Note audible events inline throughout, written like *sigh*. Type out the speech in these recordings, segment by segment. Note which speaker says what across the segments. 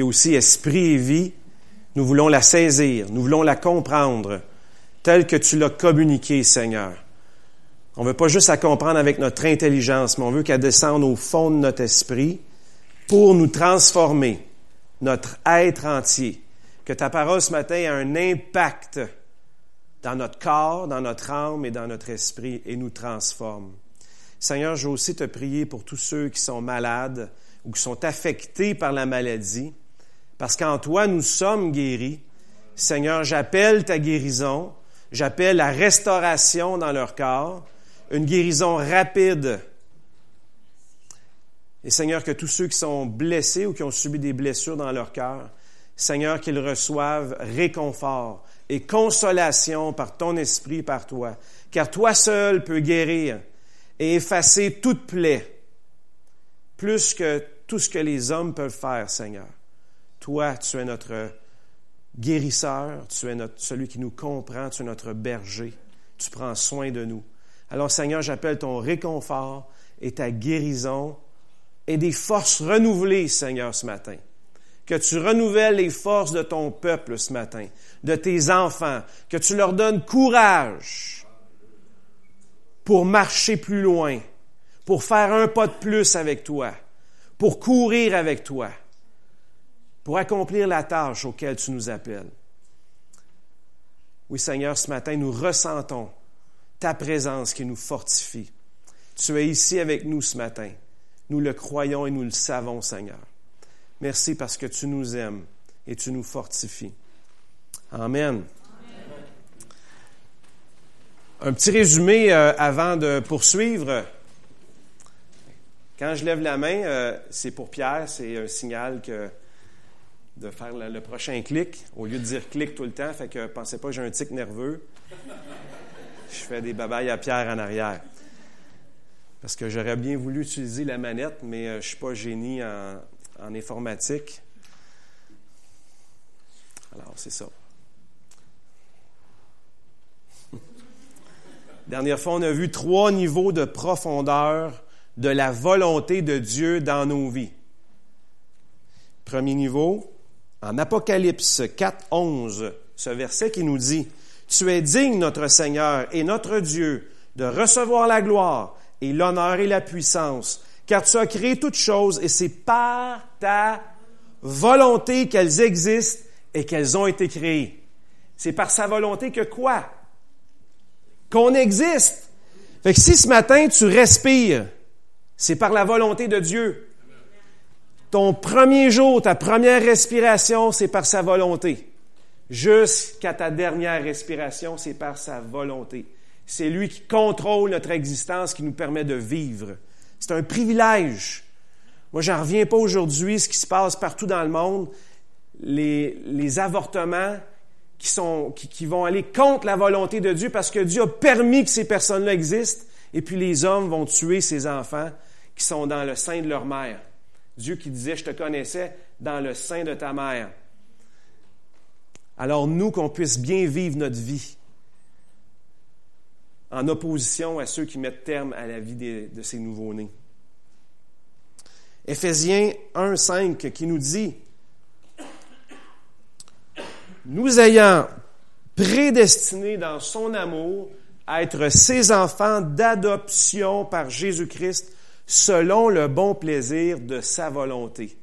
Speaker 1: et aussi esprit et vie, nous voulons la saisir, nous voulons la comprendre telle que tu l'as communiquée, Seigneur. On ne veut pas juste la comprendre avec notre intelligence, mais on veut qu'elle descende au fond de notre esprit pour nous transformer, notre être entier. Que ta parole ce matin ait un impact dans notre corps, dans notre âme et dans notre esprit et nous transforme. Seigneur, je veux aussi te prier pour tous ceux qui sont malades ou qui sont affectés par la maladie, parce qu'en toi, nous sommes guéris. Seigneur, j'appelle ta guérison, j'appelle la restauration dans leur corps, une guérison rapide. Et Seigneur, que tous ceux qui sont blessés ou qui ont subi des blessures dans leur cœur, Seigneur, qu'ils reçoivent réconfort et consolation par ton esprit, par toi. Car toi seul peux guérir et effacer toute plaie, plus que tout ce que les hommes peuvent faire, Seigneur. Toi, tu es notre guérisseur, tu es celui qui nous comprend, tu es notre berger, tu prends soin de nous. Alors, Seigneur, j'appelle ton réconfort et ta guérison et des forces renouvelées, Seigneur, ce matin. Que tu renouvelles les forces de ton peuple ce matin, de tes enfants, que tu leur donnes courage pour marcher plus loin, pour faire un pas de plus avec toi, pour courir avec toi, pour accomplir la tâche auquel tu nous appelles. Oui, Seigneur, ce matin, nous ressentons ta présence qui nous fortifie. Tu es ici avec nous ce matin. Nous le croyons et nous le savons, Seigneur. Merci parce que tu nous aimes et tu nous fortifies. Amen. Un petit résumé euh, avant de poursuivre. Quand je lève la main, euh, c'est pour Pierre, c'est un signal que de faire le, prochain clic, au lieu de dire clic tout le temps, fait que pensez pas j'ai un tic nerveux. Je fais des babayes à Pierre en arrière. Parce que j'aurais bien voulu utiliser la manette, mais euh, je ne suis pas génie en informatique. Alors, c'est ça. *laughs* Dernière fois, on a vu trois niveaux de profondeur de la volonté de Dieu dans nos vies. Premier niveau, en Apocalypse 4, 11, ce verset qui nous dit, Tu es digne, notre Seigneur et notre Dieu, de recevoir la gloire et l'honneur et la puissance, car tu as créé toutes choses et c'est par ta volonté qu'elles existent et qu'elles ont été créées. C'est par sa volonté que quoi? Qu'on existe. Fait que si ce matin tu respires, c'est par la volonté de Dieu. Ton premier jour, ta première respiration, c'est par sa volonté. Jusqu'à ta dernière respiration, c'est par sa volonté. C'est lui qui contrôle notre existence, qui nous permet de vivre. C'est un privilège. Moi, j'en reviens pas aujourd'hui, ce qui se passe partout dans le monde, les, avortements qui, vont aller contre la volonté de Dieu parce que Dieu a permis que ces personnes-là existent, et puis les hommes vont tuer ces enfants qui sont dans le sein de leur mère. Dieu qui disait, je te connaissais dans le sein de ta mère. Alors nous, qu'on puisse bien vivre notre vie en opposition à ceux qui mettent terme à la vie de ces nouveaux-nés. Éphésiens 1, 5 qui nous dit, nous ayant prédestinés dans son amour à être ses enfants d'adoption par Jésus-Christ selon le bon plaisir de sa volonté.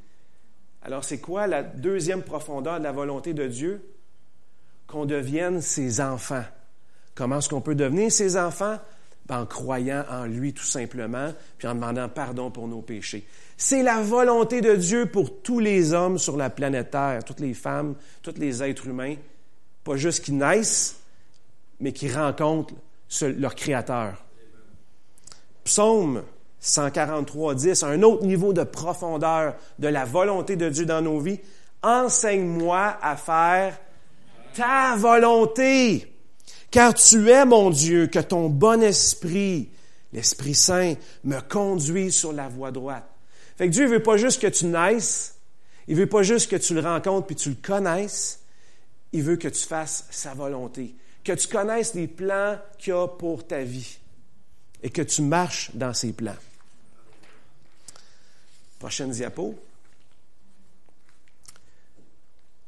Speaker 1: Alors c'est quoi la deuxième profondeur de la volonté de Dieu? Qu'on devienne ses enfants. Comment est-ce qu'on peut devenir ses enfants? En croyant en lui tout simplement, puis en demandant pardon pour nos péchés. C'est la volonté de Dieu pour tous les hommes sur la planète Terre, toutes les femmes, tous les êtres humains, pas juste qui naissent, mais qui rencontrent leur Créateur. Psaume 143, 10, un autre niveau de profondeur de la volonté de Dieu dans nos vies. Enseigne-moi à faire ta volonté. Car tu es mon Dieu, que ton bon esprit, l'Esprit Saint, me conduise sur la voie droite. Fait que Dieu veut pas juste que tu naisses, il veut pas juste que tu le rencontres puis tu le connaisses, il veut que tu fasses sa volonté, que tu connaisses les plans qu'il a pour ta vie et que tu marches dans ses plans. Prochaine diapo.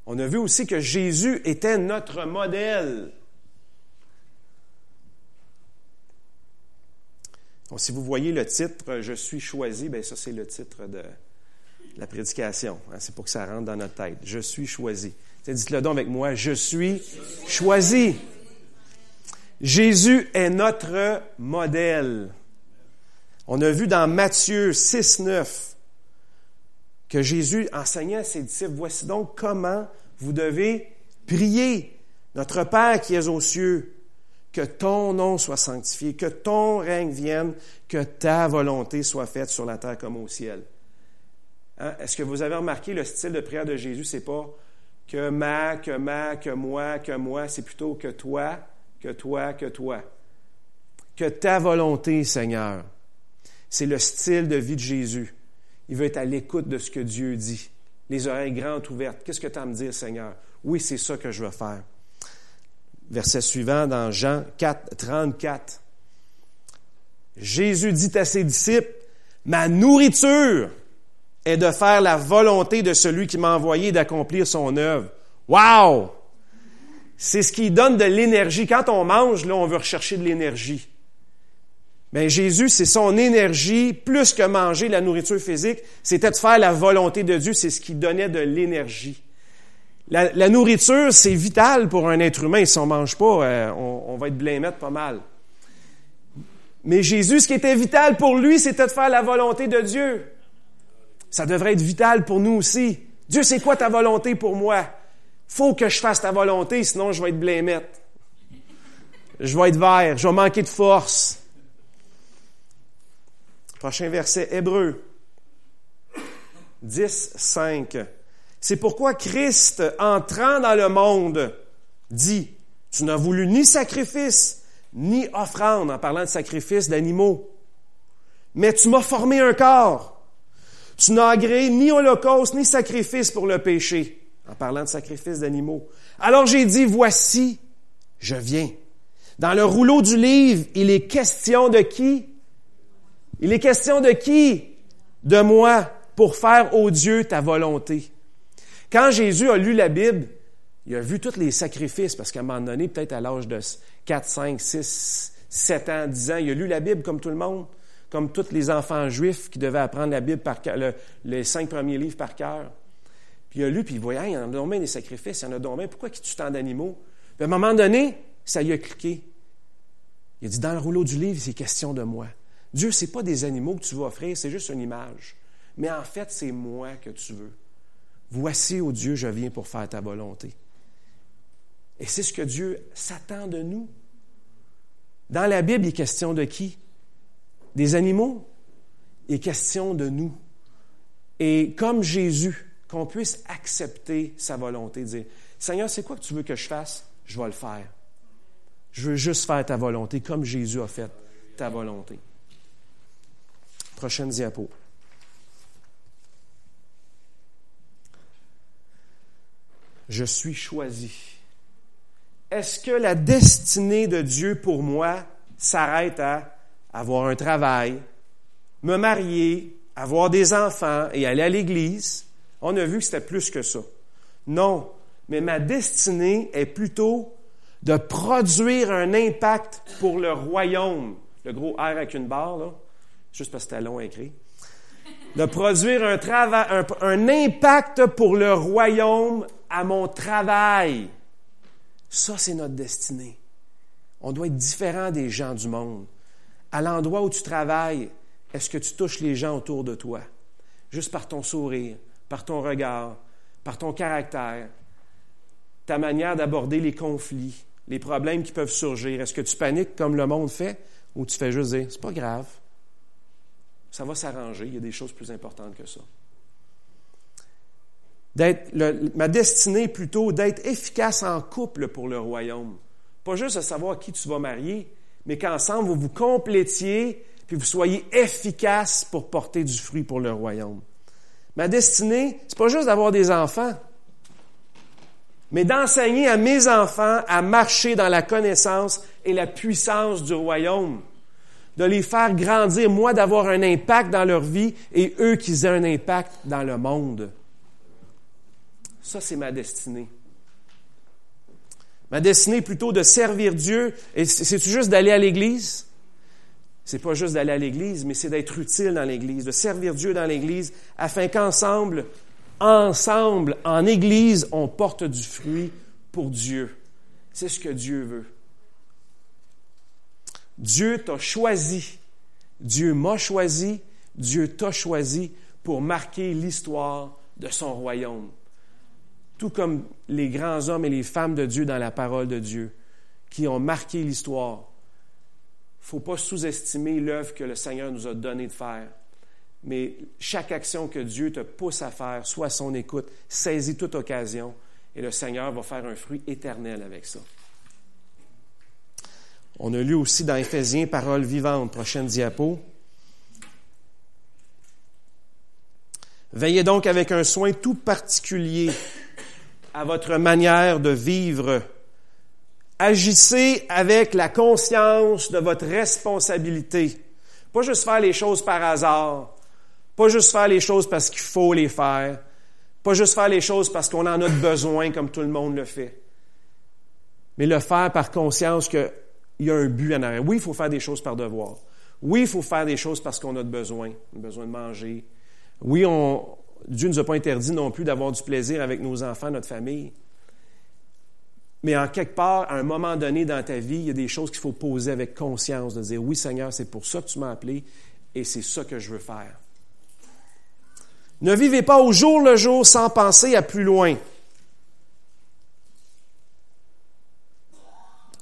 Speaker 1: On a vu aussi que Jésus était notre modèle. si vous voyez le titre Je suis choisi, ben ça c'est le titre de la prédication. Hein. c'est pour que ça rentre dans notre tête. Je suis choisi. Dites-le donc avec moi. Je suis choisi. Jésus est notre modèle. On a vu dans Matthieu 6, 9 que Jésus enseignait à ses disciples, voici donc comment vous devez prier. Notre Père qui est aux cieux, que ton nom soit sanctifié, que ton règne vienne, que ta volonté soit faite sur la terre comme au ciel. Hein? Est-ce que vous avez remarqué le style de prière de Jésus? C'est pas que ma, que ma, que moi, que moi, c'est plutôt que toi, que toi, que toi. Que ta volonté, Seigneur. C'est le style de vie de Jésus. Il veut être à l'écoute de ce que Dieu dit. Les oreilles grandes ouvertes. Qu'est-ce que tu as à me dire, Seigneur? Oui, c'est ça que je veux faire. Verset suivant dans Jean 4, 34. Jésus dit à ses disciples, ma nourriture est de faire la volonté de celui qui m'a envoyé d'accomplir son œuvre. Wow! C'est ce qui donne de l'énergie. Quand on mange, là, on veut rechercher de l'énergie. Mais Jésus, c'est son énergie, plus que manger la nourriture physique, c'était de faire la volonté de Dieu, c'est ce qui donnait de l'énergie. La, nourriture, c'est vital pour un être humain. Si on mange pas, euh, on, va être blêmette pas mal. Mais Jésus, ce qui était vital pour lui, c'était de faire la volonté de Dieu. Ça devrait être vital pour nous aussi. Dieu, c'est quoi ta volonté pour moi? Faut que je fasse ta volonté, sinon je vais être blêmette. Je vais être vert, je vais manquer de force. Prochain verset, Hébreu 10, 5. C'est pourquoi Christ, entrant dans le monde, dit, tu n'as voulu ni sacrifice, ni offrande, en parlant de sacrifice d'animaux, mais tu m'as formé un corps. Tu n'as agréé ni holocauste, ni sacrifice pour le péché, en parlant de sacrifice d'animaux. Alors j'ai dit, voici, je viens. Dans le rouleau du livre, il est question de qui? Il est question de qui? De moi, pour faire, ô Dieu, ta volonté. Quand Jésus a lu la Bible, il a vu tous les sacrifices, parce qu'à un moment donné, peut-être à l'âge de 4, 5, 6, 7 ans, 10 ans, il a lu la Bible comme tout le monde, comme tous les enfants juifs qui devaient apprendre la Bible par le, les cinq premiers livres par cœur. Puis il a lu, puis il voyait, il y en a donc des sacrifices, il y en a donc pourquoi qui tue tant d'animaux? Puis à un moment donné, ça lui a cliqué. Il a dit, dans le rouleau du livre, c'est question de moi. Dieu, c'est pas des animaux que tu veux offrir, c'est juste une image. Mais en fait, c'est moi que tu veux. Voici, ô Dieu, je viens pour faire ta volonté. Et c'est ce que Dieu s'attend de nous. Dans la Bible, il est question de qui? Des animaux. Il est question de nous. Et comme Jésus, qu'on puisse accepter sa volonté, dire, Seigneur, c'est quoi que tu veux que je fasse? Je vais le faire. Je veux juste faire ta volonté, comme Jésus a fait ta volonté. Prochaine diapo. je suis choisi. Est-ce que la destinée de Dieu pour moi s'arrête à avoir un travail, me marier, avoir des enfants et aller à l'église? On a vu que c'était plus que ça. Non, mais ma destinée est plutôt de produire un impact pour le royaume. Le gros R avec une barre, là, juste parce que c'était long à écrire de produire un, impact pour le royaume à mon travail. Ça, c'est notre destinée. On doit être différent des gens du monde. À l'endroit où tu travailles, est-ce que tu touches les gens autour de toi? Juste par ton sourire, par ton regard, par ton caractère, ta manière d'aborder les conflits, les problèmes qui peuvent surgir. Est-ce que tu paniques comme le monde fait ou tu fais juste dire, c'est pas grave, ça va s'arranger, il y a des choses plus importantes que ça. ma destinée est plutôt d'être efficace en couple pour le royaume. Pas juste de savoir qui tu vas marier, mais qu'ensemble vous vous complétiez puis vous soyez efficace pour porter du fruit pour le royaume. Ma destinée, c'est pas juste d'avoir des enfants, mais d'enseigner à mes enfants à marcher dans la connaissance et la puissance du royaume de les faire grandir, moi d'avoir un impact dans leur vie et eux qu'ils aient un impact dans le monde. Ça, c'est ma destinée. Ma destinée est plutôt de servir Dieu. Et c'est juste d'aller à l'Église? C'est pas juste d'aller à l'Église, mais c'est d'être utile dans l'Église, de servir Dieu dans l'Église, afin qu'ensemble, ensemble, en Église, on porte du fruit pour Dieu. C'est ce que Dieu veut. Dieu t'a choisi. Dieu m'a choisi. Dieu t'a choisi pour marquer l'histoire de son royaume tout comme les grands hommes et les femmes de Dieu dans la parole de Dieu, qui ont marqué l'histoire. Faut pas sous-estimer l'œuvre que le Seigneur nous a donné de faire. Mais chaque action que Dieu te pousse à faire, soit à son écoute, saisis toute occasion et le Seigneur va faire un fruit éternel avec ça. On a lu aussi dans Éphésiens, parole vivante, prochaine diapo. Veillez donc avec un soin tout particulier à votre manière de vivre. Agissez avec la conscience de votre responsabilité. Pas juste faire les choses par hasard. Pas juste faire les choses parce qu'il faut les faire. Pas juste faire les choses parce qu'on en a besoin comme tout le monde le fait. Mais le faire par conscience qu'il y a un but en arrière. Oui, il faut faire des choses par devoir. Oui, il faut faire des choses parce qu'on a besoin. On a besoin de manger. Oui, on, Dieu ne nous a pas interdit non plus d'avoir du plaisir avec nos enfants, notre famille. Mais en quelque part, à un moment donné dans ta vie, il y a des choses qu'il faut poser avec conscience, de dire, oui Seigneur, c'est pour ça que tu m'as appelé et c'est ça que je veux faire. Ne vivez pas au jour le jour sans penser à plus loin.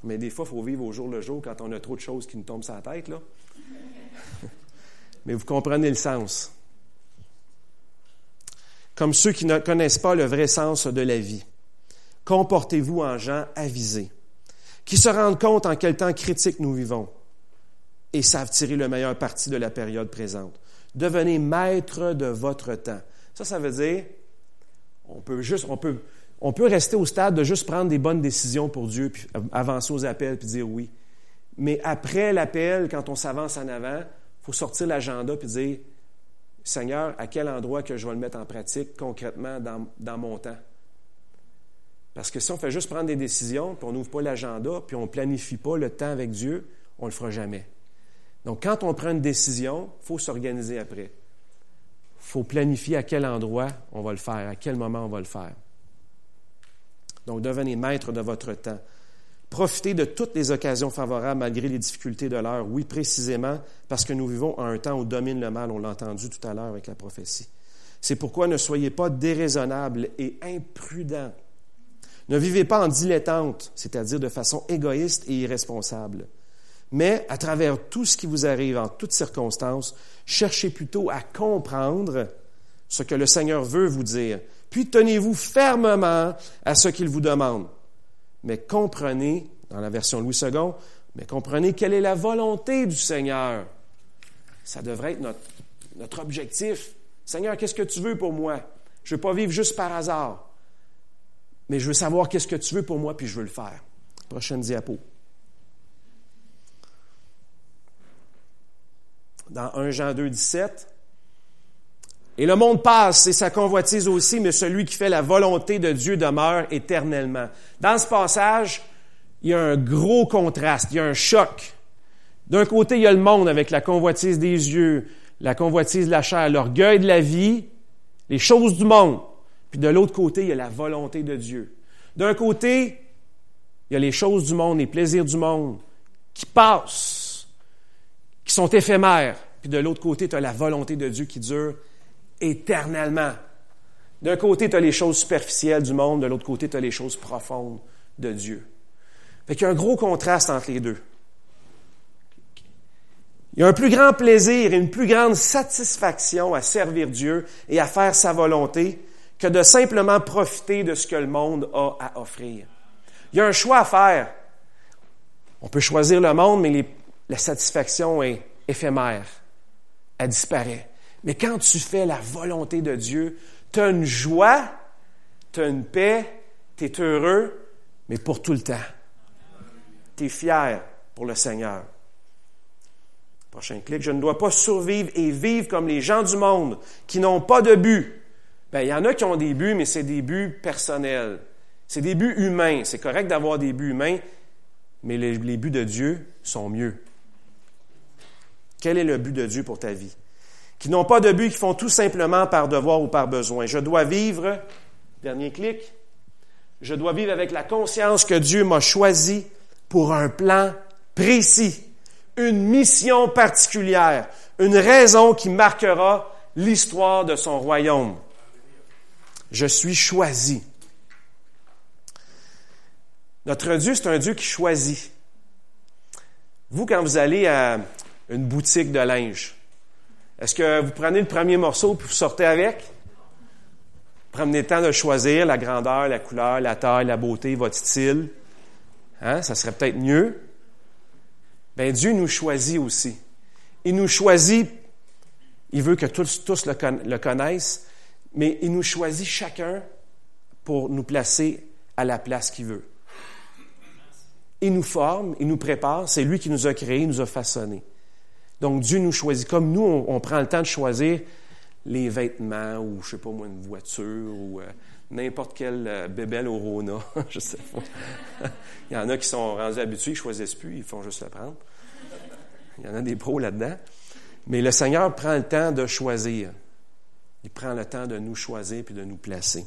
Speaker 1: Mais des fois, il faut vivre au jour le jour quand on a trop de choses qui nous tombent sur la tête. Là. *laughs* Mais vous comprenez le sens comme ceux qui ne connaissent pas le vrai sens de la vie. Comportez-vous en gens avisés, qui se rendent compte en quel temps critique nous vivons et savent tirer le meilleur parti de la période présente. Devenez maître de votre temps. Ça, ça veut dire, on peut juste, on peut, rester au stade de juste prendre des bonnes décisions pour Dieu, puis avancer aux appels, puis dire oui. Mais après l'appel, quand on s'avance en avant, il faut sortir l'agenda puis dire Seigneur, à quel endroit que je vais le mettre en pratique concrètement dans, mon temps? Parce que si on fait juste prendre des décisions, puis on n'ouvre pas l'agenda, puis on ne planifie pas le temps avec Dieu, on ne le fera jamais. Donc, quand on prend une décision, il faut s'organiser après. Il faut planifier à quel endroit on va le faire, à quel moment on va le faire. Donc, devenez maître de votre temps. Profitez de toutes les occasions favorables malgré les difficultés de l'heure. Oui, précisément parce que nous vivons à un temps où domine le mal. On l'a entendu tout à l'heure avec la prophétie. C'est pourquoi ne soyez pas déraisonnables et imprudents. Ne vivez pas en dilettante, c'est-à-dire de façon égoïste et irresponsable. Mais à travers tout ce qui vous arrive en toutes circonstances, cherchez plutôt à comprendre ce que le Seigneur veut vous dire. Puis tenez-vous fermement à ce qu'il vous demande mais comprenez, dans la version Louis II, mais comprenez quelle est la volonté du Seigneur. Ça devrait être notre, objectif. Seigneur, qu'est-ce que tu veux pour moi? Je ne veux pas vivre juste par hasard, mais je veux savoir qu'est-ce que tu veux pour moi, puis je veux le faire. Prochaine diapo. Dans 1 Jean 2, 17, et le monde passe et sa convoitise aussi, mais celui qui fait la volonté de Dieu demeure éternellement. Dans ce passage, il y a un gros contraste, il y a un choc. D'un côté, il y a le monde avec la convoitise des yeux, la convoitise de la chair, l'orgueil de la vie, les choses du monde. De l'autre côté, il y a la volonté de Dieu. D'un côté, il y a les choses du monde, les plaisirs du monde qui passent, qui sont éphémères. Puis de l'autre côté, tu as la volonté de Dieu qui dure éternellement. D'un côté, tu as les choses superficielles du monde, de l'autre côté, tu as les choses profondes de Dieu. Fait qu'il y a un gros contraste entre les deux. Il y a un plus grand plaisir et une plus grande satisfaction à servir Dieu et à faire sa volonté que de simplement profiter de ce que le monde a à offrir. Il y a un choix à faire. On peut choisir le monde, mais la satisfaction est éphémère. Elle disparaît. Mais quand tu fais la volonté de Dieu, tu as une joie, tu as une paix, tu es heureux, mais pour tout le temps. Tu es fier pour le Seigneur. Prochain clic. Je ne dois pas survivre et vivre comme les gens du monde qui n'ont pas de but. Ben, il y en a qui ont des buts, mais c'est des buts personnels. C'est des buts humains. C'est correct d'avoir des buts humains, mais les, les buts de Dieu sont mieux. Quel est le but de Dieu pour ta vie? Qui n'ont pas de but, qui font tout simplement par devoir ou par besoin. Je dois vivre, dernier clic, je dois vivre avec la conscience que Dieu m'a choisi pour un plan précis, une mission particulière, une raison qui marquera l'histoire de son royaume. Je suis choisi. Notre Dieu, c'est un Dieu qui choisit. Vous, quand vous allez à une boutique de linge, est-ce que vous prenez le premier morceau puis vous sortez avec? Prenez le temps de choisir la grandeur, la couleur, la taille, la beauté, votre style. Hein? Ça serait peut-être mieux. Ben, Dieu nous choisit aussi. Il nous choisit, il veut que tous, tous le connaissent, mais il nous choisit chacun pour nous placer à la place qu'il veut. Il nous forme, il nous prépare, c'est lui qui nous a créés, il nous a façonnés. Donc Dieu nous choisit. Comme nous, on, prend le temps de choisir les vêtements ou, je sais pas moi, une voiture ou euh, n'importe quel euh, bébel au Rona. *laughs* je sais pas. *laughs* il y en a qui sont rendus habitués, ils choisissent plus, ils font juste le prendre. Il y en a des pros là-dedans. Mais le Seigneur prend le temps de choisir. Il prend le temps de nous choisir puis de nous placer.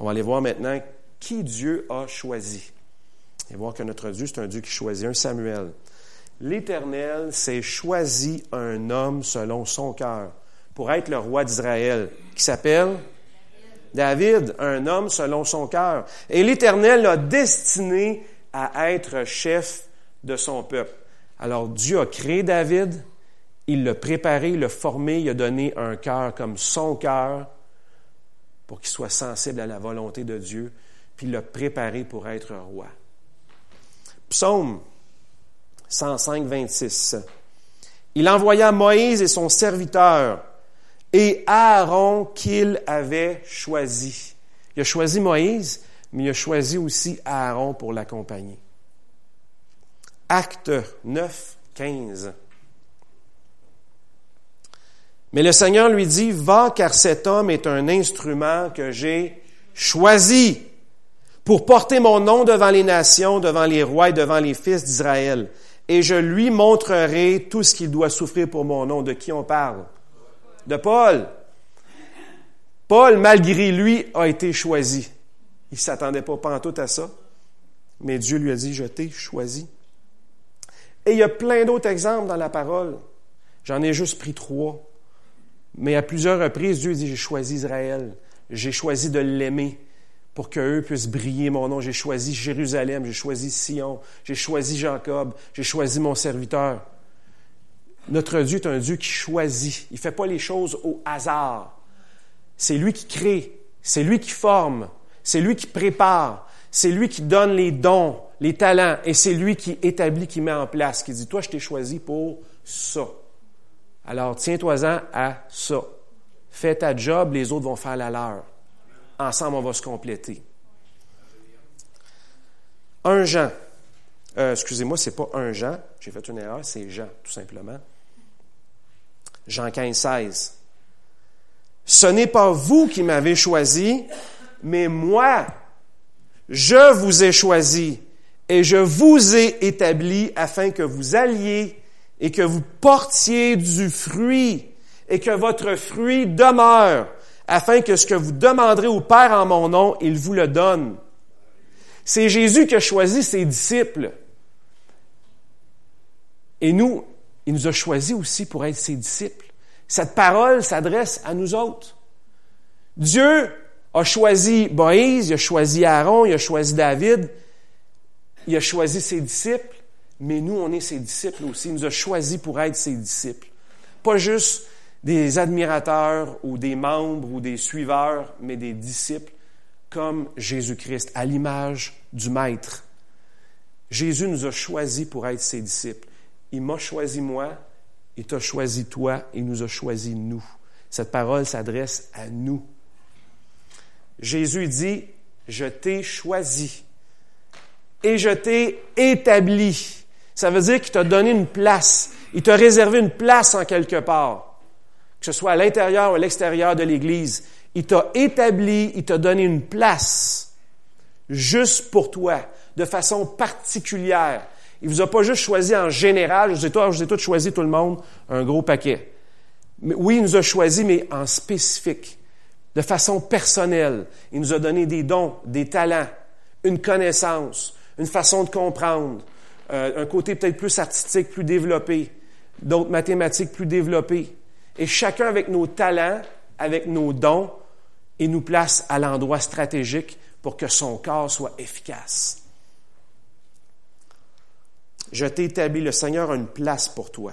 Speaker 1: On va aller voir maintenant qui Dieu a choisi. Et voir que notre Dieu, c'est un Dieu qui choisit. Un Samuel. L'Éternel s'est choisi un homme selon son cœur pour être le roi d'Israël, qui s'appelle David, un homme selon son cœur. Et l'Éternel l'a destiné à être chef de son peuple. Alors Dieu a créé David, il l'a préparé, il l'a formé, il a donné un cœur comme son cœur pour qu'il soit sensible à la volonté de Dieu, puis il l'a préparé pour être roi. Psaume 105, 26. Il envoya Moïse et son serviteur et Aaron qu'il avait choisi. Il a choisi Moïse, mais il a choisi aussi Aaron pour l'accompagner. Acte 9, 15. Mais le Seigneur lui dit, Va car cet homme est un instrument que j'ai choisi pour porter mon nom devant les nations, devant les rois et devant les fils d'Israël et je lui montrerai tout ce qu'il doit souffrir pour mon nom. De qui on parle? De Paul. Paul, malgré lui, a été choisi. Il ne s'attendait pas pantoute à ça, mais Dieu lui a dit, je t'ai choisi. Et il y a plein d'autres exemples dans la parole. J'en ai juste pris trois. Mais à plusieurs reprises, Dieu dit, j'ai choisi Israël. J'ai choisi de l'aimer pour qu'eux puissent briller mon nom. J'ai choisi Jérusalem, j'ai choisi Sion, j'ai choisi Jacob, j'ai choisi mon serviteur. Notre Dieu est un Dieu qui choisit. Il ne fait pas les choses au hasard. C'est lui qui crée, c'est lui qui forme, c'est lui qui prépare, c'est lui qui donne les dons, les talents, et c'est lui qui établit, qui met en place, qui dit, toi, je t'ai choisi pour ça. Alors, tiens-toi-en à ça. Fais ta job, les autres vont faire la leur. Ensemble, on va se compléter. Un Jean. Euh, excusez-moi, c'est pas un Jean. J'ai fait une erreur, c'est Jean, tout simplement. Jean 15, 16. Ce n'est pas vous qui m'avez choisi, mais moi, je vous ai choisi et je vous ai établi afin que vous alliez et que vous portiez du fruit et que votre fruit demeure afin que ce que vous demanderez au Père en mon nom, il vous le donne. C'est Jésus qui a choisi ses disciples. Et nous, il nous a choisis aussi pour être ses disciples. Cette parole s'adresse à nous autres. Dieu a choisi Moïse, il a choisi Aaron, il a choisi David, il a choisi ses disciples, mais nous, on est ses disciples aussi. Il nous a choisis pour être ses disciples. Pas juste des admirateurs ou des membres ou des suiveurs, mais des disciples comme Jésus-Christ, à l'image du Maître. Jésus nous a choisis pour être ses disciples. Il m'a choisi moi, il t'a choisi toi, il nous a choisi nous. Cette parole s'adresse à nous. Jésus dit, je t'ai choisi et je t'ai établi. Ça veut dire qu'il t'a donné une place. Il t'a réservé une place en quelque part que ce soit à l'intérieur ou à l'extérieur de l'Église. Il t'a établi, il t'a donné une place juste pour toi, de façon particulière. Il vous a pas juste choisi en général, je vous ai, tous, je vous ai choisi tout le monde, un gros paquet. Mais, oui, il nous a choisi, mais en spécifique, de façon personnelle. Il nous a donné des dons, des talents, une connaissance, une façon de comprendre, euh, un côté peut-être plus artistique, plus développé, d'autres mathématiques plus développées. Et chacun avec nos talents, avec nos dons, il nous place à l'endroit stratégique pour que son corps soit efficace. Je t'ai établi, le Seigneur a une place pour toi.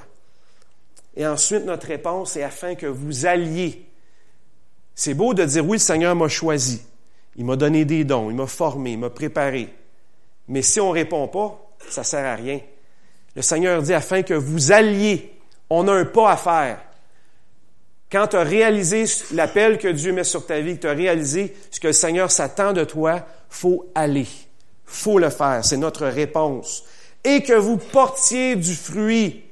Speaker 1: Et ensuite, notre réponse est afin que vous alliez. C'est beau de dire, oui, le Seigneur m'a choisi. Il m'a donné des dons, il m'a formé, il m'a préparé. Mais si on ne répond pas, ça ne sert à rien. Le Seigneur dit, afin que vous alliez. On a un pas à faire. Quand tu as réalisé l'appel que Dieu met sur ta vie, que tu as réalisé ce que le Seigneur s'attend de toi, faut aller. faut le faire. C'est notre réponse. Et que vous portiez du fruit.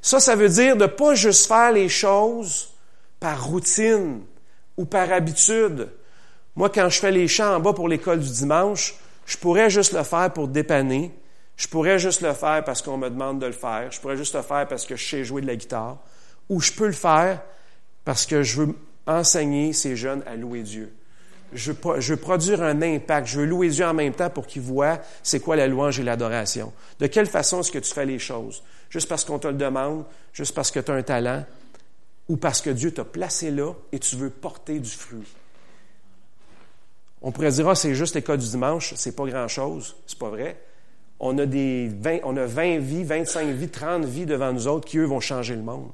Speaker 1: Ça, ça veut dire de pas juste faire les choses par routine ou par habitude. Moi, quand je fais les chants en bas pour l'école du dimanche, je pourrais juste le faire pour dépanner. Je pourrais juste le faire parce qu'on me demande de le faire. Je pourrais juste le faire parce que je sais jouer de la guitare. Ou je peux le faire parce que je veux enseigner ces jeunes à louer Dieu. Je veux, produire un impact. Je veux louer Dieu en même temps pour qu'ils voient c'est quoi la louange et l'adoration. De quelle façon est-ce que tu fais les choses? Juste parce qu'on te le demande, juste parce que tu as un talent, ou parce que Dieu t'a placé là et tu veux porter du fruit? On pourrait dire, ah, c'est juste les du dimanche, c'est pas grand-chose. C'est pas vrai. On a, des 20, on a 20 vies, 25 vies, 30 vies devant nous autres qui, eux, vont changer le monde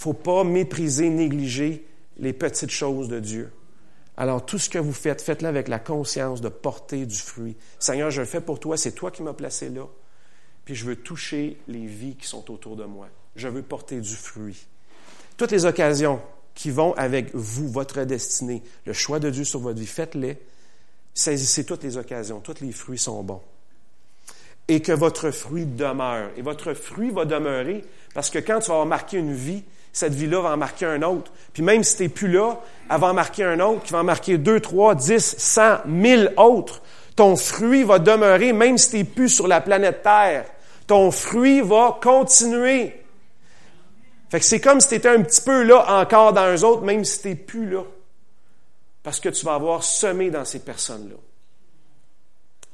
Speaker 1: faut pas mépriser, négliger les petites choses de Dieu. Alors, tout ce que vous faites, faites-le avec la conscience de porter du fruit. Seigneur, je le fais pour toi, c'est toi qui m'as placé là. Puis je veux toucher les vies qui sont autour de moi. Je veux porter du fruit. Toutes les occasions qui vont avec vous, votre destinée, le choix de Dieu sur votre vie, faites-les. Saisissez toutes les occasions. Tous les fruits sont bons. Et que votre fruit demeure. Et votre fruit va demeurer parce que quand tu vas avoir marqué une vie, cette vie-là va en marquer un autre. Puis même si tu n'es plus là, elle va en marquer un autre, qui va en marquer deux, trois, dix, cent, mille autres. Ton fruit va demeurer même si tu n'es plus sur la planète Terre. Ton fruit va continuer. Fait que c'est comme si tu étais un petit peu là encore dans eux autres, même si tu n'es plus là. Parce que tu vas avoir semé dans ces personnes-là.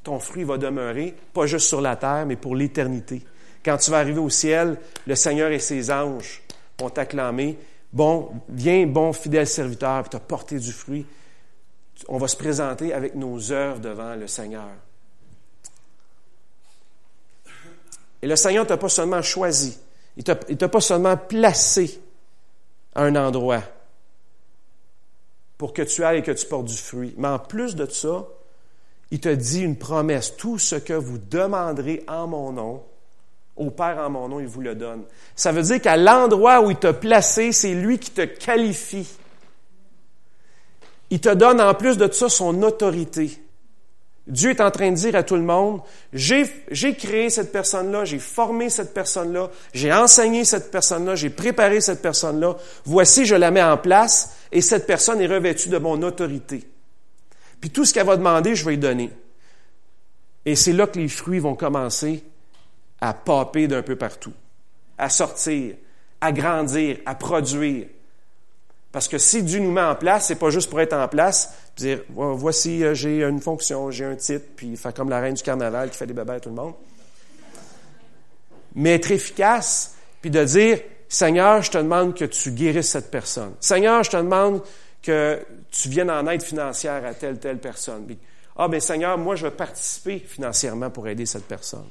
Speaker 1: Ton fruit va demeurer, pas juste sur la terre, mais pour l'éternité. Quand tu vas arriver au ciel, le Seigneur et ses anges vont t'acclamer. Bon, viens, bon fidèle serviteur, puis tu as porté du fruit. On va se présenter avec nos œuvres devant le Seigneur. Et le Seigneur ne t'a pas seulement choisi, il ne t'a pas seulement placé à un endroit pour que tu ailles et que tu portes du fruit. Mais en plus de ça, il te dit une promesse. Tout ce que vous demanderez en mon nom, au Père en mon nom, il vous le donne. Ça veut dire qu'à l'endroit où il t'a placé, c'est lui qui te qualifie. Il te donne en plus de ça son autorité. Dieu est en train de dire à tout le monde, j'ai créé cette personne-là, j'ai formé cette personne-là, j'ai enseigné cette personne-là, j'ai préparé cette personne-là. Voici, je la mets en place et cette personne est revêtue de mon autorité. Puis tout ce qu'elle va demander, je vais lui donner. Et c'est là que les fruits vont commencer à paper d'un peu partout, à sortir, à grandir, à produire. Parce que si Dieu nous met en place, c'est pas juste pour être en place, dire voici euh, j'ai une fonction, j'ai un titre, puis faire comme la reine du carnaval qui fait des bébés à tout le monde. Mais être efficace, puis de dire Seigneur, je te demande que tu guérisses cette personne. Seigneur, je te demande que tu viennes en aide financière à telle telle personne. ah ben Seigneur, moi je veux participer financièrement pour aider cette personne.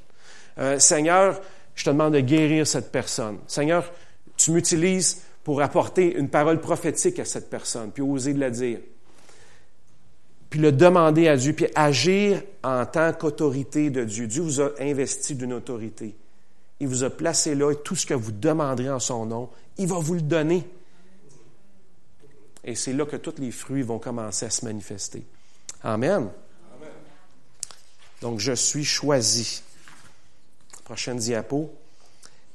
Speaker 1: Euh, Seigneur, je te demande de guérir cette personne. Seigneur, tu m'utilises pour apporter une parole prophétique à cette personne, puis oser de la dire. Puis le demander à Dieu, puis agir en tant qu'autorité de Dieu. Dieu vous a investi d'une autorité. Il vous a placé là et tout ce que vous demanderez en son nom, il va vous le donner. Et c'est là que tous les fruits vont commencer à se manifester. Amen. Donc je suis choisi. Prochaine diapo.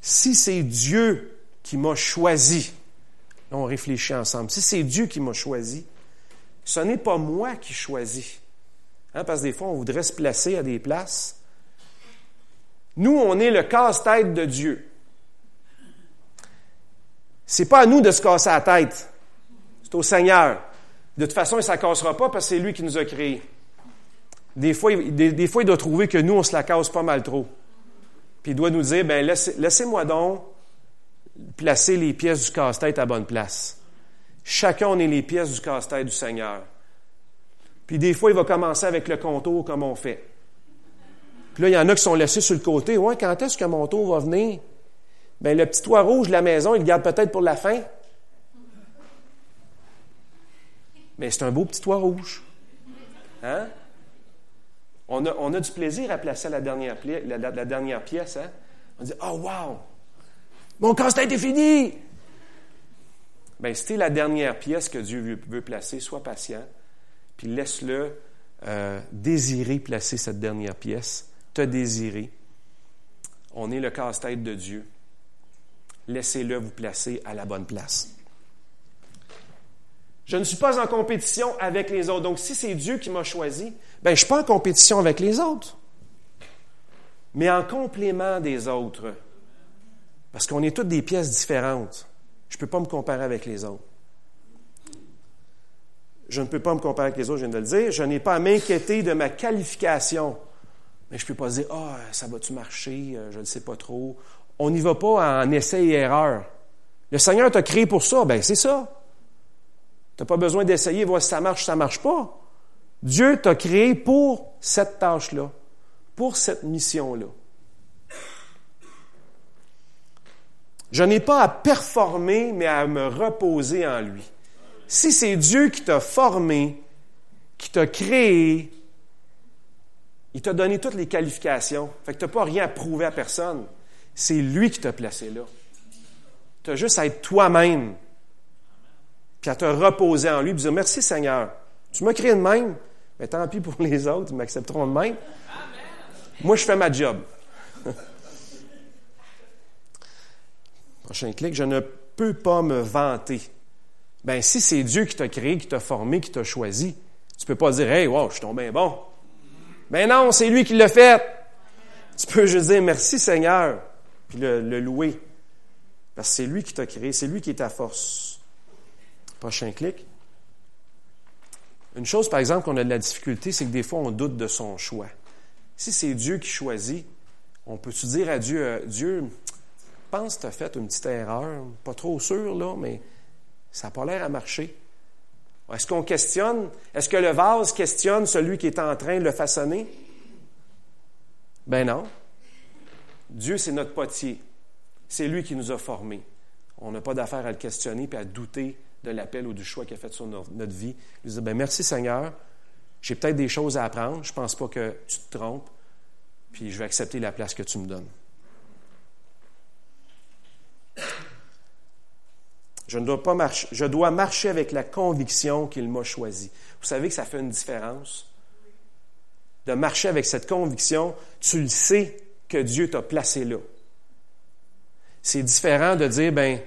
Speaker 1: Si c'est Dieu qui m'a choisi, Là, on réfléchit ensemble. Si c'est Dieu qui m'a choisi, ce n'est pas moi qui choisis. Hein, parce que des fois, on voudrait se placer à des places. Nous, on est le casse-tête de Dieu. C'est pas à nous de se casser la tête. C'est au Seigneur. De toute façon, il ne se cassera pas parce que c'est lui qui nous a créés. Des fois, des, il doit trouver que nous, on se la casse pas mal trop. Puis il doit nous dire, ben laissez-moi donc placer les pièces du casse-tête à bonne place. Chacun, on est les pièces du casse-tête du Seigneur. Puis des fois, il va commencer avec le contour comme on fait. Là, il y en a qui sont laissés sur le côté. Ouais, quand est-ce que mon tour va venir? Bien, le petit toit rouge de la maison, il le garde peut-être pour la fin. Mais c'est un beau petit toit rouge. Hein? On a, on a, du plaisir à placer la dernière, pièce. Hein? On dit Oh, wow! Mon casse-tête est fini! Bien, c'était la dernière pièce que Dieu veut, placer, sois patient, puis laisse-le euh, désirer placer cette dernière pièce, te désirer. On est le casse-tête de Dieu. Laissez-le vous placer à la bonne place. Je ne suis pas en compétition avec les autres. Donc, si c'est Dieu qui m'a choisi, ben, je ne suis pas en compétition avec les autres, mais en complément des autres. Parce qu'on est toutes des pièces différentes. Je ne peux pas me comparer avec les autres. Je ne peux pas me comparer avec les autres, je viens de le dire. Je n'ai pas à m'inquiéter de ma qualification. Mais je ne peux pas dire, ah, ça va-tu marcher? Euh, je ne sais pas trop. On n'y va pas en essai et erreur. Le Seigneur t'a créé pour ça. Ben, c'est ça. Tu n'as pas besoin d'essayer, voir si ça marche ou ça ne marche pas. Dieu t'a créé pour cette tâche-là, pour cette mission-là. Je n'ai pas à performer, mais à me reposer en lui. Si c'est Dieu qui t'a formé, qui t'a créé, il t'a donné toutes les qualifications. Fait que tu n'as pas rien à prouver à personne. C'est lui qui t'a placé là. Tu as juste à être toi-même, puis à te reposer en lui, puis merci Seigneur. Tu m'as créé de même, mais tant pis pour les autres, ils m'accepteront de même. Moi, je fais ma job. *laughs* Prochain clic, je ne peux pas me vanter. Ben, si c'est Dieu qui t'a créé, qui t'a formé, qui t'a choisi, tu peux pas dire, hey, wow, je suis tombé bon. Ben non, c'est lui qui l'a fait. Tu peux juste dire merci Seigneur, puis le, le louer. Parce que c'est lui qui t'a créé, c'est lui qui est ta force. Prochain clic. Une chose, par exemple, qu'on a de la difficulté, c'est que des fois, on doute de son choix. Si c'est Dieu qui choisit, on peut-tu dire à Dieu, euh, Dieu, pense que tu as fait une petite erreur, pas trop sûr, là, mais ça n'a pas l'air à marcher. Est-ce qu'on questionne? Est-ce que le vase questionne celui qui est en train de le façonner? Ben non. Dieu, c'est notre potier. C'est lui qui nous a formés. On n'a pas d'affaire à le questionner et à douter de l'appel ou du choix qu'il a fait sur notre vie. Il dit, ben merci Seigneur, j'ai peut-être des choses à apprendre, je ne pense pas que tu te trompes, puis je vais accepter la place que tu me donnes. Je, ne dois pas marcher, je dois marcher avec la conviction qu'il m'a choisi. Vous savez que ça fait une différence. De marcher avec cette conviction, tu le sais que Dieu t'a placé là. C'est différent de dire, ben,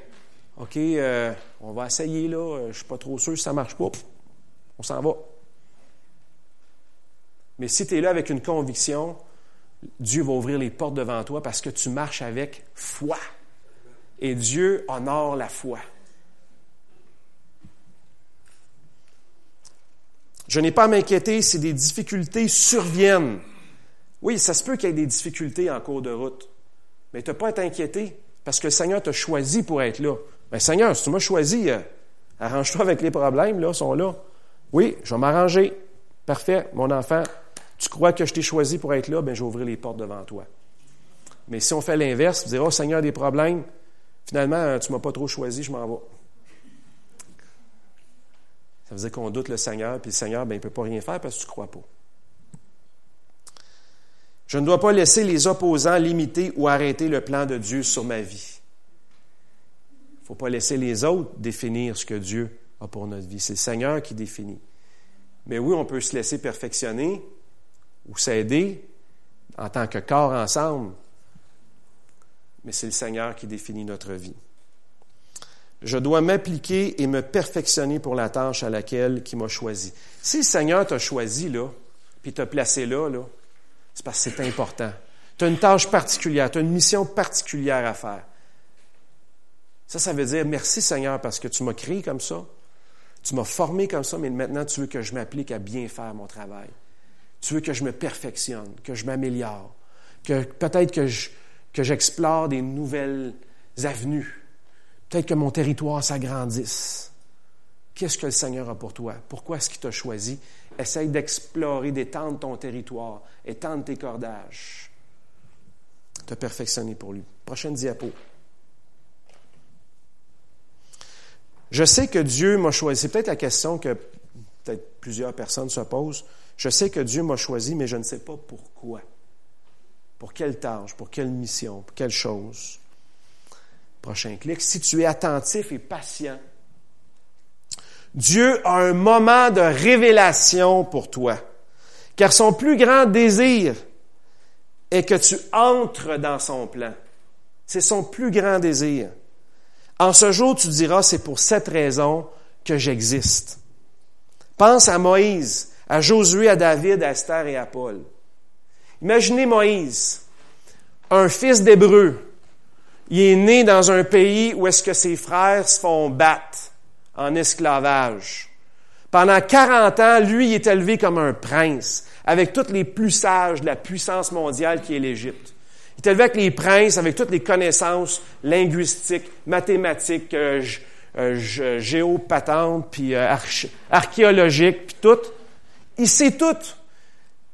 Speaker 1: OK, euh, on va essayer là, euh, je ne suis pas trop sûr ça ne marche pas, on s'en va. Mais si tu es là avec une conviction, Dieu va ouvrir les portes devant toi parce que tu marches avec foi. Et Dieu honore la foi. Je n'ai pas à m'inquiéter si des difficultés surviennent. Oui, ça se peut qu'il y ait des difficultés en cours de route, mais tu n'as pas à t'inquiéter parce que le Seigneur t'a choisi pour être là. Mais ben, Seigneur, si tu m'as choisi, euh, arrange-toi avec les problèmes, là, sont là. Oui, je vais m'arranger. Parfait, mon enfant, tu crois que je t'ai choisi pour être là, bien, je vais ouvrir les portes devant toi. Mais si on fait l'inverse, tu dis, oh Seigneur, des problèmes, finalement, tu ne m'as pas trop choisi, je m'en vais. Ça veut dire qu'on doute le Seigneur, puis le Seigneur, ben, il ne peut pas rien faire parce que tu ne crois pas. Je ne dois pas laisser les opposants limiter ou arrêter le plan de Dieu sur ma vie. Il ne faut pas laisser les autres définir ce que Dieu a pour notre vie. C'est le Seigneur qui définit. Mais oui, on peut se laisser perfectionner ou s'aider en tant que corps ensemble, mais c'est le Seigneur qui définit notre vie. Je dois m'appliquer et me perfectionner pour la tâche à laquelle qui m'a choisi. Si le Seigneur t'a choisi là, puis t'a placé là, là, c'est parce que c'est important. Tu as une tâche particulière, tu as une mission particulière à faire. Ça, ça veut dire merci Seigneur parce que tu m'as créé comme ça, tu m'as formé comme ça, mais maintenant tu veux que je m'applique à bien faire mon travail. Tu veux que je me perfectionne, que je m'améliore, que peut-être que, que j'explore des nouvelles avenues, peut-être que mon territoire s'agrandisse. Qu'est-ce que le Seigneur a pour toi? Pourquoi est-ce qu'il t'a choisi? Essaye d'explorer, d'étendre ton territoire, étendre tes cordages. Te perfectionner pour lui. Prochaine diapo. Je sais que Dieu m'a choisi. C'est peut-être la question que peut-être plusieurs personnes se posent. Je sais que Dieu m'a choisi, mais je ne sais pas pourquoi. Pour quelle tâche, pour quelle mission, pour quelle chose. Prochain clic. Si tu es attentif et patient, Dieu a un moment de révélation pour toi. Car son plus grand désir est que tu entres dans son plan. C'est son plus grand désir. En ce jour, tu diras, c'est pour cette raison que j'existe. Pense à Moïse, à Josué, à David, à Esther et à Paul. Imaginez Moïse, un fils d'Hébreu. Il est né dans un pays où est-ce que ses frères se font battre en esclavage. Pendant 40 ans, lui, il est élevé comme un prince, avec tous les plus sages de la puissance mondiale qui est l'Égypte. Il est élevé avec les princes, avec toutes les connaissances linguistiques, mathématiques, euh, euh, géopatentes, puis euh, archéologiques, puis tout. Il sait tout.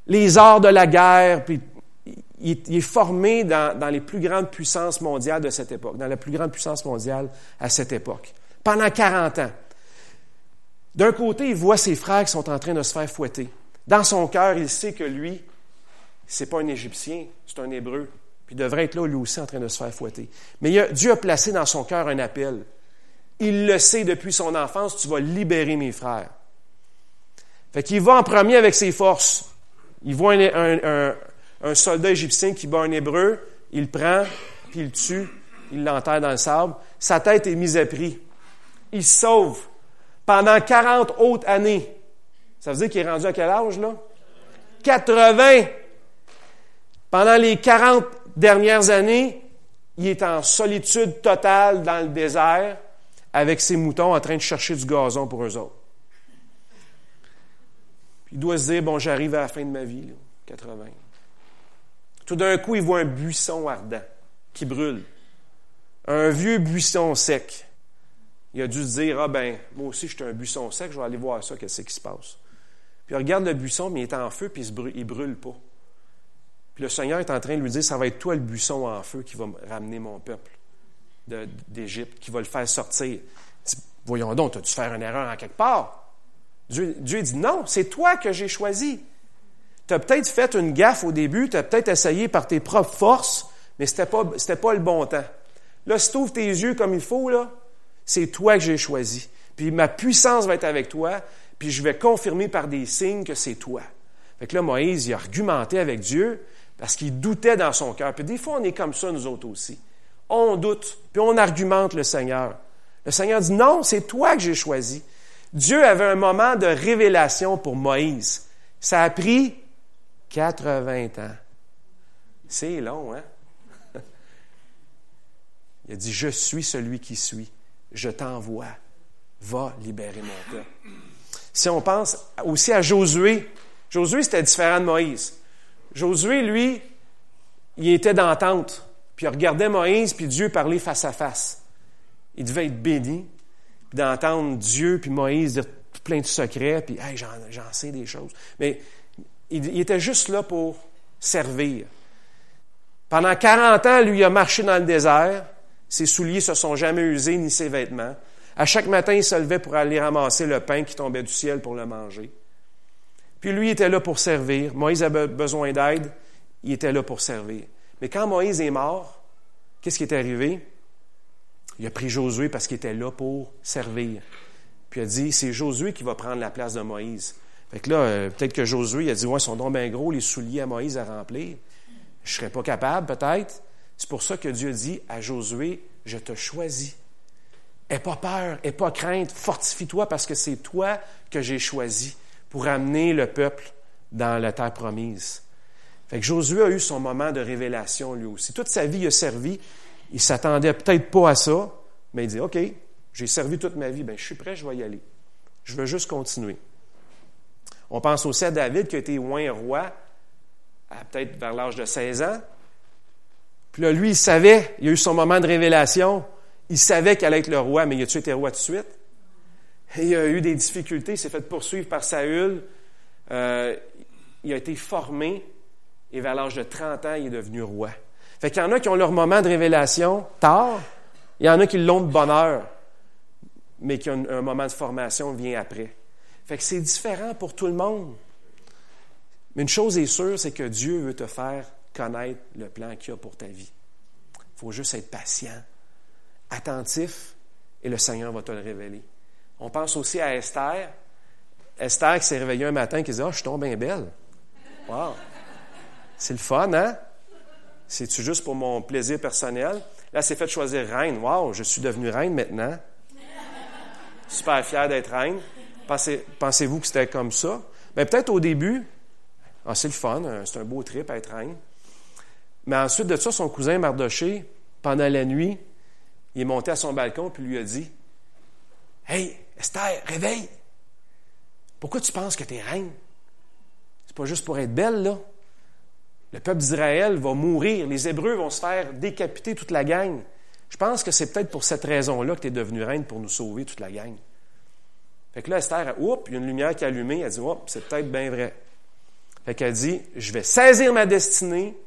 Speaker 1: Les arts de la guerre, puis il, est formé dans, les plus grandes puissances mondiales de cette époque, dans la plus grande puissance mondiale à cette époque pendant 40 ans. D'un côté, il voit ses frères qui sont en train de se faire fouetter. Dans son cœur, il sait que lui, c'est pas un Égyptien, c'est un Hébreu. Puis il devrait être là, lui aussi, en train de se faire fouetter. Mais Dieu a placé dans son cœur un appel. Il le sait depuis son enfance, tu vas libérer mes frères. Fait qu'il va en premier avec ses forces. Il voit un soldat égyptien qui bat un Hébreu, il le prend, puis il le tue, il l'enterre dans le sable. Sa tête est mise à prix il se sauve pendant 40 autres années. Ça veut dire qu'il est rendu à quel âge, là? 80. Pendant les 40 dernières années, il est en solitude totale dans le désert avec ses moutons en train de chercher du gazon pour eux autres. Il doit se dire, bon, j'arrive à la fin de ma vie, là, 80. Tout d'un coup, il voit un buisson ardent qui brûle. Un vieux buisson sec. Il a dû se dire, ah ben, moi aussi, je suis un buisson sec, je vais aller voir ça, qu'est-ce qui se passe. Puis il regarde le buisson, mais il est en feu, puis il ne brûle, pas. Puis le Seigneur est en train de lui dire, ça va être toi le buisson en feu qui va ramener mon peuple d'Égypte, qui va le faire sortir. Voyons donc, tu as dû faire une erreur en quelque part. Dieu dit, non, c'est toi que j'ai choisi. Tu as peut-être fait une gaffe au début, tu as peut-être essayé par tes propres forces, mais ce n'était pas, pas le bon temps. Là, si tu tes yeux comme il faut, là, c'est toi que j'ai choisi. Puis ma puissance va être avec toi, puis je vais confirmer par des signes que c'est toi. Fait que là, Moïse, il a argumenté avec Dieu parce qu'il doutait dans son cœur. Puis des fois, on est comme ça, nous autres aussi. On doute, puis on argumente le Seigneur. Le Seigneur dit, non, c'est toi que j'ai choisi. Dieu avait un moment de révélation pour Moïse. Ça a pris 80 ans. C'est long, hein? *laughs* Il a dit, je suis celui qui suis je t'envoie, va libérer mon peuple. Si on pense aussi à Josué, Josué, c'était différent de Moïse. Josué, lui, il était dans tente, puis il regardait Moïse, puis Dieu parlait face à face. Il devait être béni, d'entendre Dieu puis Moïse dire plein de secrets, puis hey, j'en sais des choses. Mais il, était juste là pour servir. Pendant 40 ans, lui, a marché dans le désert. Ses souliers se sont jamais usés, ni ses vêtements. À chaque matin, il se levait pour aller ramasser le pain qui tombait du ciel pour le manger. Puis lui était là pour servir. Moïse avait besoin d'aide, il était là pour servir. Mais quand Moïse est mort, qu'est-ce qui est arrivé? Il a pris Josué parce qu'il était là pour servir. Puis il a dit, c'est Josué qui va prendre la place de Moïse. Fait que là, euh, peut-être que Josué il a dit, ouais, son don bien gros, les souliers à Moïse à remplir. Je serais pas capable, peut-être. C'est pour ça que Dieu dit à Josué, je te choisis. Aie pas peur, aie pas crainte, fortifie-toi parce que c'est toi que j'ai choisi pour amener le peuple dans la terre promise. Fait que Josué a eu son moment de révélation lui aussi. Toute sa vie, il a servi. Il s'attendait peut-être pas à ça, mais il dit, OK, j'ai servi toute ma vie, ben, je suis prêt, je vais y aller. Je veux juste continuer. On pense aussi à David qui a été oint roi à peut-être vers l'âge de 16 ans. Puis là, lui, il savait, il a eu son moment de révélation, il savait qu'elle allait être le roi, mais il a-tu été roi tout de suite? il a eu des difficultés, il s'est fait poursuivre par Saül. Euh, il a été formé et vers l'âge de 30 ans, il est devenu roi. Fait qu'il y en a qui ont leur moment de révélation tard, il y en a qui l'ont de bonheur, mais qui ont un moment de formation vient après. Fait que c'est différent pour tout le monde. Mais une chose est sûre, c'est que Dieu veut te faire connaître le plan qu'il a pour ta vie. Il faut juste être patient, attentif, et le Seigneur va te le révéler. On pense aussi à Esther. Esther qui s'est réveillée un matin et qui dit Ah, je suis tombée bien belle. Wow! C'est le fun, hein? C'est-tu juste pour mon plaisir personnel? Là, s'est fait choisir reine. Wow, je suis devenue reine maintenant. Super fière d'être reine. Pensez, pensez-vous que c'était comme ça? Bien, peut-être au début, ah, c'est le fun, hein, c'est un beau trip être reine. Mais ensuite de ça, son cousin Mardoché, pendant la nuit, il est monté à son balcon puis lui a dit Hey, Esther, réveille! Pourquoi tu penses que tu es reine? C'est pas juste pour être belle, là. Le peuple d'Israël va mourir, les Hébreux vont se faire décapiter toute la gang. Je pense que c'est peut-être pour cette raison-là que tu es devenue reine pour nous sauver toute la gang. Fait que là, Esther, oups, il y a une lumière qui est allumée, elle dit, oups, c'est peut-être bien vrai. Fait qu'elle dit, je vais saisir ma destinée,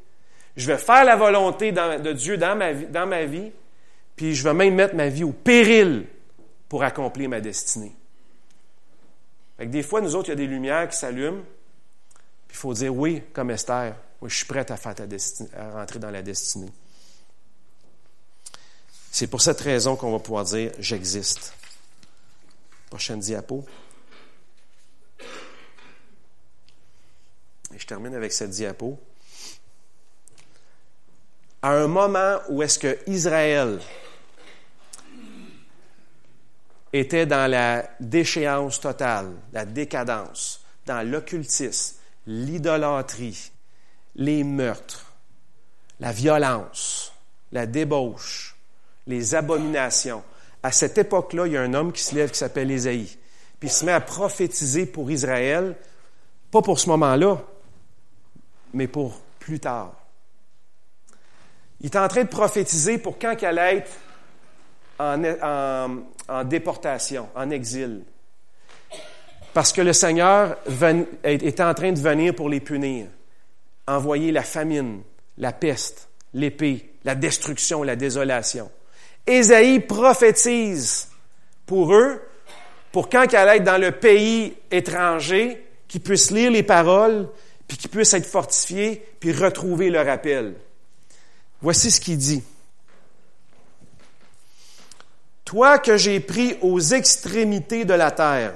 Speaker 1: je vais faire la volonté de Dieu dans ma, vie, puis je vais même mettre ma vie au péril pour accomplir ma destinée. Fait que des fois, nous autres, il y a des lumières qui s'allument, puis il faut dire oui, comme Esther, oui, je suis prête à, faire ta à rentrer dans la destinée. C'est pour cette raison qu'on va pouvoir dire j'existe. Prochaine diapo. Et je termine avec cette diapo. À un moment où est-ce que Israël était dans la déchéance totale, la décadence, dans l'occultisme, l'idolâtrie, les meurtres, la violence, la débauche, les abominations. À cette époque-là, il y a un homme qui se lève qui s'appelle Ésaïe. Puis il se met à prophétiser pour Israël, pas pour ce moment-là, mais pour plus tard. Il est en train de prophétiser pour quand qu'elle être en, en, déportation, en exil. Parce que le Seigneur est en train de venir pour les punir envoyer la famine, la peste, l'épée, la destruction, la désolation. Ésaïe prophétise pour eux, pour quand qu'elle être dans le pays étranger, qu'ils puissent lire les paroles, puis qu'ils puissent être fortifiés, puis retrouver leur appel. Voici ce qu'il dit. Toi que j'ai pris aux extrémités de la terre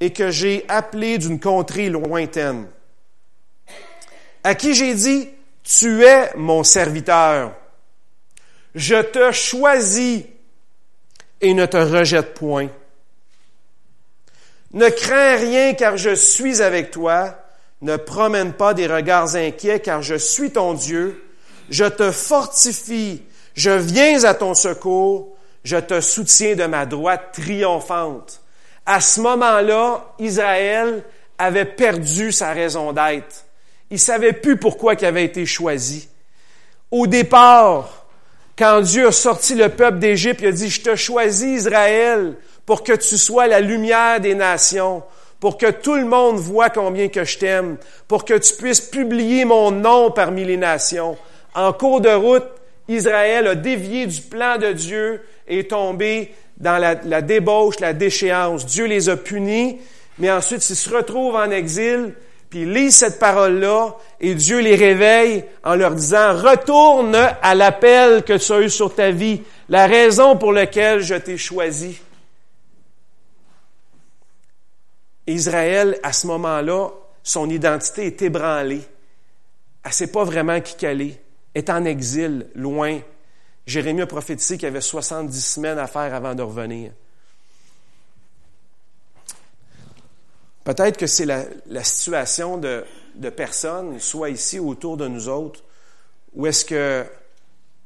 Speaker 1: et que j'ai appelé d'une contrée lointaine, à qui j'ai dit, tu es mon serviteur. Je te choisis et ne te rejette point. Ne crains rien car je suis avec toi. Ne promène pas des regards inquiets car je suis ton Dieu. Je te fortifie. Je viens à ton secours. Je te soutiens de ma droite triomphante. À ce moment-là, Israël avait perdu sa raison d'être. Il savait plus pourquoi il avait été choisi. Au départ, quand Dieu a sorti le peuple d'Égypte, il a dit, je te choisis, Israël, pour que tu sois la lumière des nations, pour que tout le monde voit combien que je t'aime, pour que tu puisses publier mon nom parmi les nations. En cours de route, Israël a dévié du plan de Dieu et est tombé dans la, la débauche, la déchéance. Dieu les a punis, mais ensuite ils se retrouvent en exil puis ils lisent cette parole-là et Dieu les réveille en leur disant, retourne à l'appel que tu as eu sur ta vie, la raison pour laquelle je t'ai choisi. Israël, à ce moment-là, son identité est ébranlée. Elle ne sait pas vraiment qui qu'elle est. est en exil, loin. Jérémie a prophétisé qu'il y avait 70 semaines à faire avant de revenir. Peut-être que c'est la, situation de, personnes, soit ici ou autour de nous autres, où est-ce que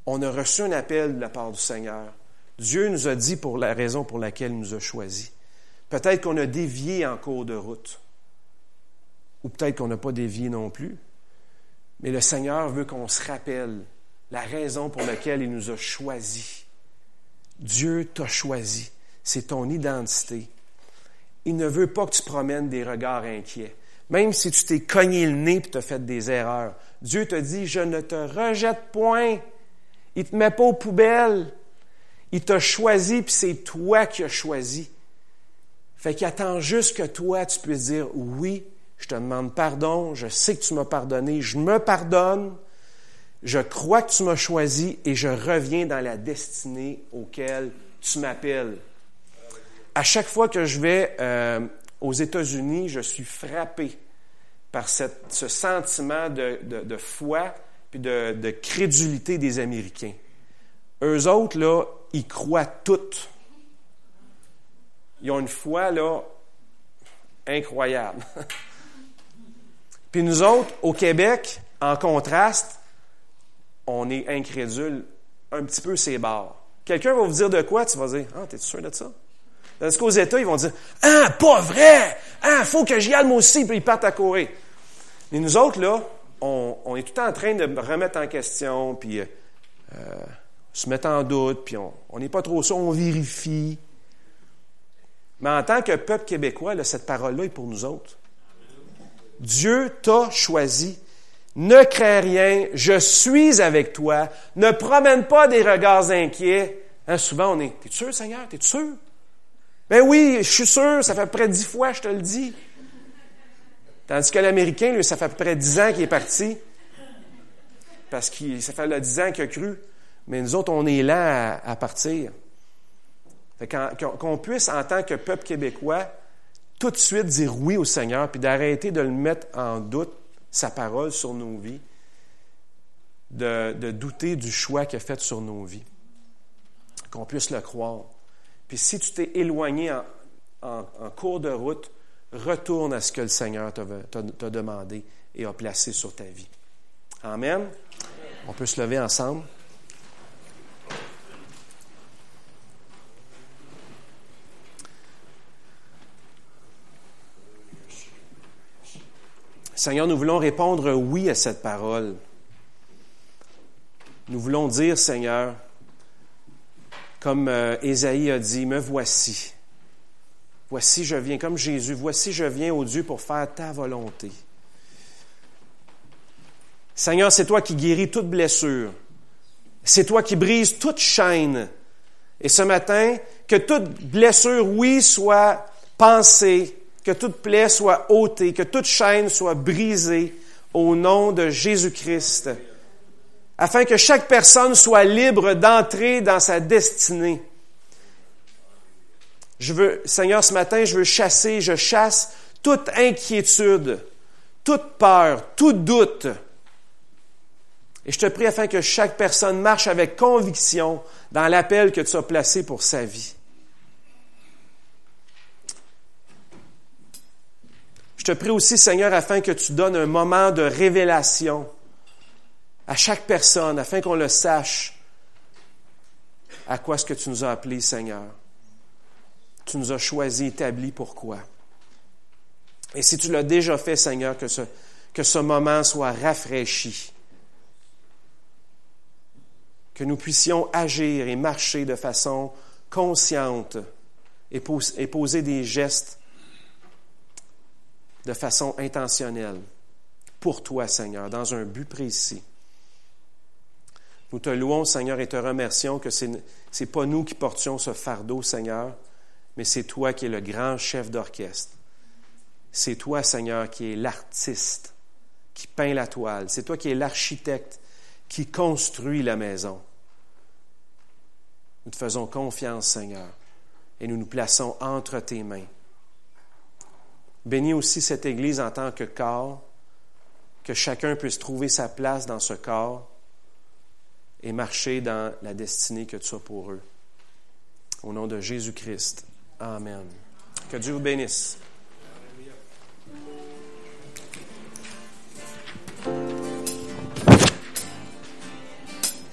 Speaker 1: on a reçu un appel de la part du Seigneur. Dieu nous a dit pour la raison pour laquelle il nous a choisis. Peut-être qu'on a dévié en cours de route, ou peut-être qu'on n'a pas dévié non plus. Mais le Seigneur veut qu'on se rappelle la raison pour laquelle il nous a choisis. Dieu t'a choisi. C'est ton identité. Il ne veut pas que tu promènes des regards inquiets. Même si tu t'es cogné le nez et tu as fait des erreurs. Dieu te dit, je ne te rejette point. Il ne te met pas aux poubelles. Il t'a choisi, puis c'est toi qui as choisi. Fait qu'il attend juste que toi, tu puisses dire, oui, je te demande pardon, je sais que tu m'as pardonné, je me pardonne, je crois que tu m'as choisi et je reviens dans la destinée auquel tu m'appelles. À chaque fois que je vais euh, aux États-Unis, je suis frappé par ce sentiment de, foi puis de, crédulité des Américains. Eux autres, là, ils croient toutes. Ils ont une foi, là, incroyable. *laughs* puis nous autres, au Québec, en contraste, on est incrédule un petit peu ces barres. Quelqu'un va vous dire de quoi, tu vas dire, ah, t'es sûr de ça? Tandis qu'aux États, ils vont dire, ah, pas vrai! Ah, faut que j'y aille moi aussi, puis ils partent à courir. Mais nous autres, là, on, est tout en train de remettre en question, puis euh, se mettre en doute, puis on n'est pas trop sûr, on vérifie. Mais en tant que peuple québécois, cette parole-là est pour nous autres. Dieu t'a choisi ne crains rien, je suis avec toi. Ne promène pas des regards inquiets. Hein, souvent, on est T'es sûr, Seigneur? T'es sûr? Ben oui, je suis sûr, ça fait près dix fois, je te le dis. Tandis que l'Américain, lui, ça fait près dix ans qu'il est parti. Parce que ça fait dix ans qu'il a cru. Mais nous autres, on est là à, partir. Qu'on puisse, en tant que peuple québécois, tout de suite dire oui au Seigneur, puis d'arrêter de le mettre en doute sa parole sur nos vies, de, douter du choix qu'il a fait sur nos vies, qu'on puisse le croire. Puis si tu t'es éloigné en, cours de route, retourne à ce que le Seigneur t'a demandé et a placé sur ta vie. Amen. On peut se lever ensemble. Seigneur, nous voulons répondre oui à cette parole. Nous voulons dire, Seigneur, comme euh, Ésaïe a dit, me voici. Voici, je viens, comme Jésus, voici, je viens, au Dieu, pour faire ta volonté. Seigneur, c'est toi qui guéris toute blessure. C'est toi qui brises toute chaîne. Et ce matin, que toute blessure, oui, soit pensée, que toute plaie soit ôtée, que toute chaîne soit brisée au nom de Jésus-Christ, afin que chaque personne soit libre d'entrer dans sa destinée. Je veux, Seigneur, ce matin, je veux chasser, je chasse toute inquiétude, toute peur, tout doute. Et je te prie afin que chaque personne marche avec conviction dans l'appel que tu as placé pour sa vie. Je te prie aussi, Seigneur, afin que tu donnes un moment de révélation à chaque personne, afin qu'on le sache à quoi est-ce que tu nous as appelés, Seigneur. Tu nous as choisis, établis, pourquoi. Et si tu l'as déjà fait, Seigneur, que ce, moment soit rafraîchi, que nous puissions agir et marcher de façon consciente et poser des gestes de façon intentionnelle pour toi, Seigneur, dans un but précis. Nous te louons, Seigneur, et te remercions que ce n'est pas nous qui portions ce fardeau, Seigneur, mais c'est toi qui es le grand chef d'orchestre. C'est toi, Seigneur, qui es l'artiste qui peint la toile. C'est toi qui es l'architecte qui construit la maison. Nous te faisons confiance, Seigneur, et nous nous plaçons entre tes mains. Bénis aussi cette Église en tant que corps, que chacun puisse trouver sa place dans ce corps et marcher dans la destinée que tu as pour eux. Au nom de Jésus-Christ. Amen. Que Dieu vous bénisse.